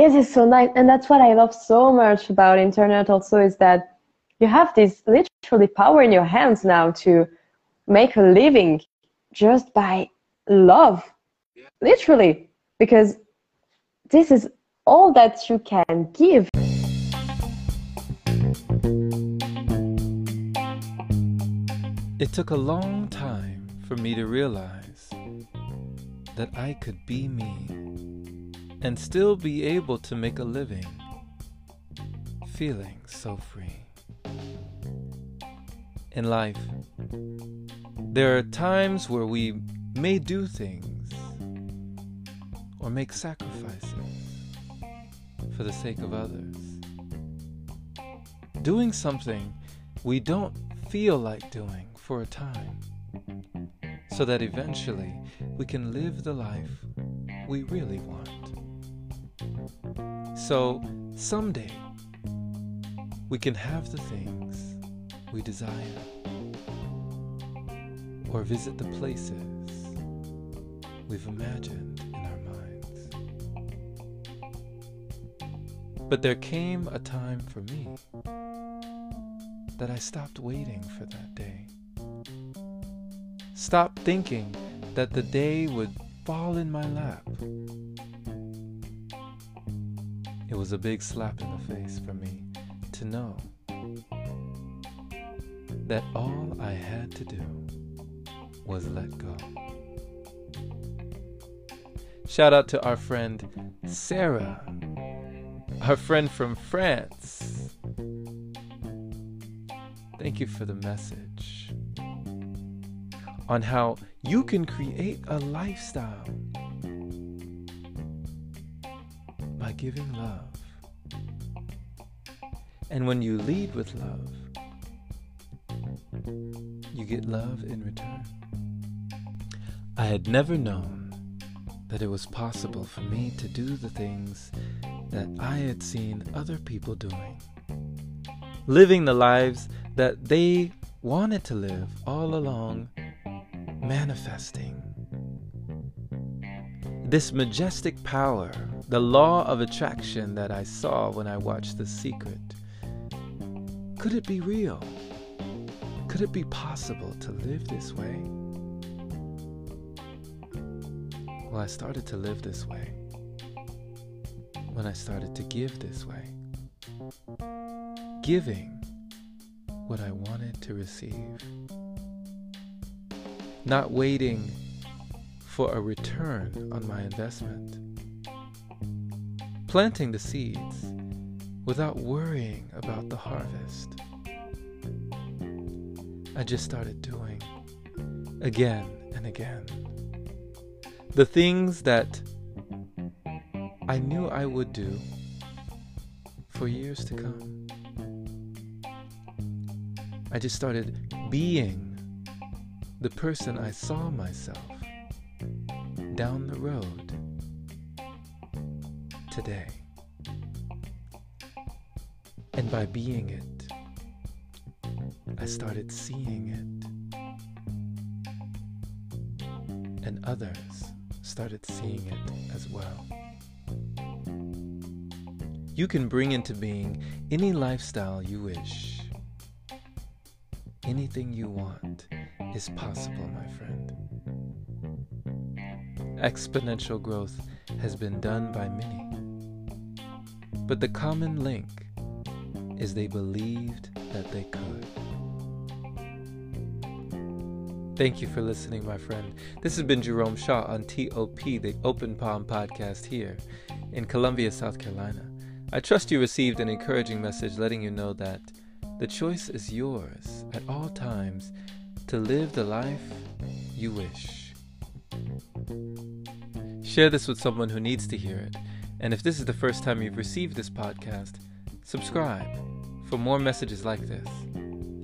this is so nice. And that's what i love so much about internet also is that you have this literally power in your hands now to make a living just by love. Yeah. literally. Because this is all that you can give. It took a long time for me to realize that i could be me and still be able to make a living, feeling so free. In life, there are times where we may do things or make sacrifices for the sake of others. Doing something we don't feel like doing for a time, so that eventually we can live the life we really want. So someday we can have the things we desire or visit the places we've imagined in our minds. But there came a time for me that I stopped waiting for that day. Stopped thinking that the day would fall in my lap it was a big slap in the face for me to know that all I had to do was let go. Shout out to our friend Sarah, our friend from France. Thank you for the message on how you can create a lifestyle by giving love. And when you lead with love, you get love in return. I had never known that it was possible for me to do the things that I had seen other people doing. Living the lives that they wanted to live all along, manifesting. This majestic power the law of attraction that I saw when I watched The Secret. Could it be real? Could it be possible to live this way? Well, I started to live this way when I started to give this way. Giving what I wanted to receive. Not waiting for a return on my investment planting the seeds without worrying about the harvest. I just started doing again and again the things that I knew I would do for years to come. I just started being the person I saw myself down the road today. And by being it, I started seeing it. And others started seeing it as well. You can bring into being any lifestyle you wish. Anything you want is possible, my friend. Exponential growth has been done by many. But the common link is they believed that they could. Thank you for listening, my friend. This has been Jerome Shaw on TOP, the Open Palm podcast here in Columbia, South Carolina. I trust you received an encouraging message letting you know that the choice is yours at all times to live the life you wish. Share this with someone who needs to hear it and if this is the first time you've received this podcast, subscribe for more messages like this.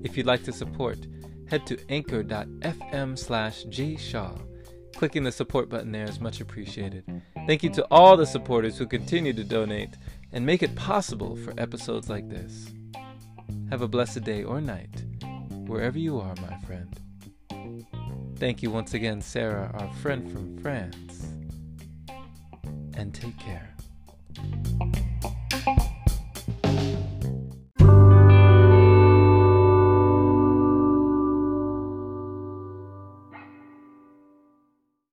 If you'd like to support, head to anchor.fm slash jshaw. Clicking the support button there is much appreciated. Thank you to all the supporters who continue to donate and make it possible for episodes like this. Have a blessed day or night, wherever you are, my friend. Thank you once again, Sarah, our friend from France, and take care.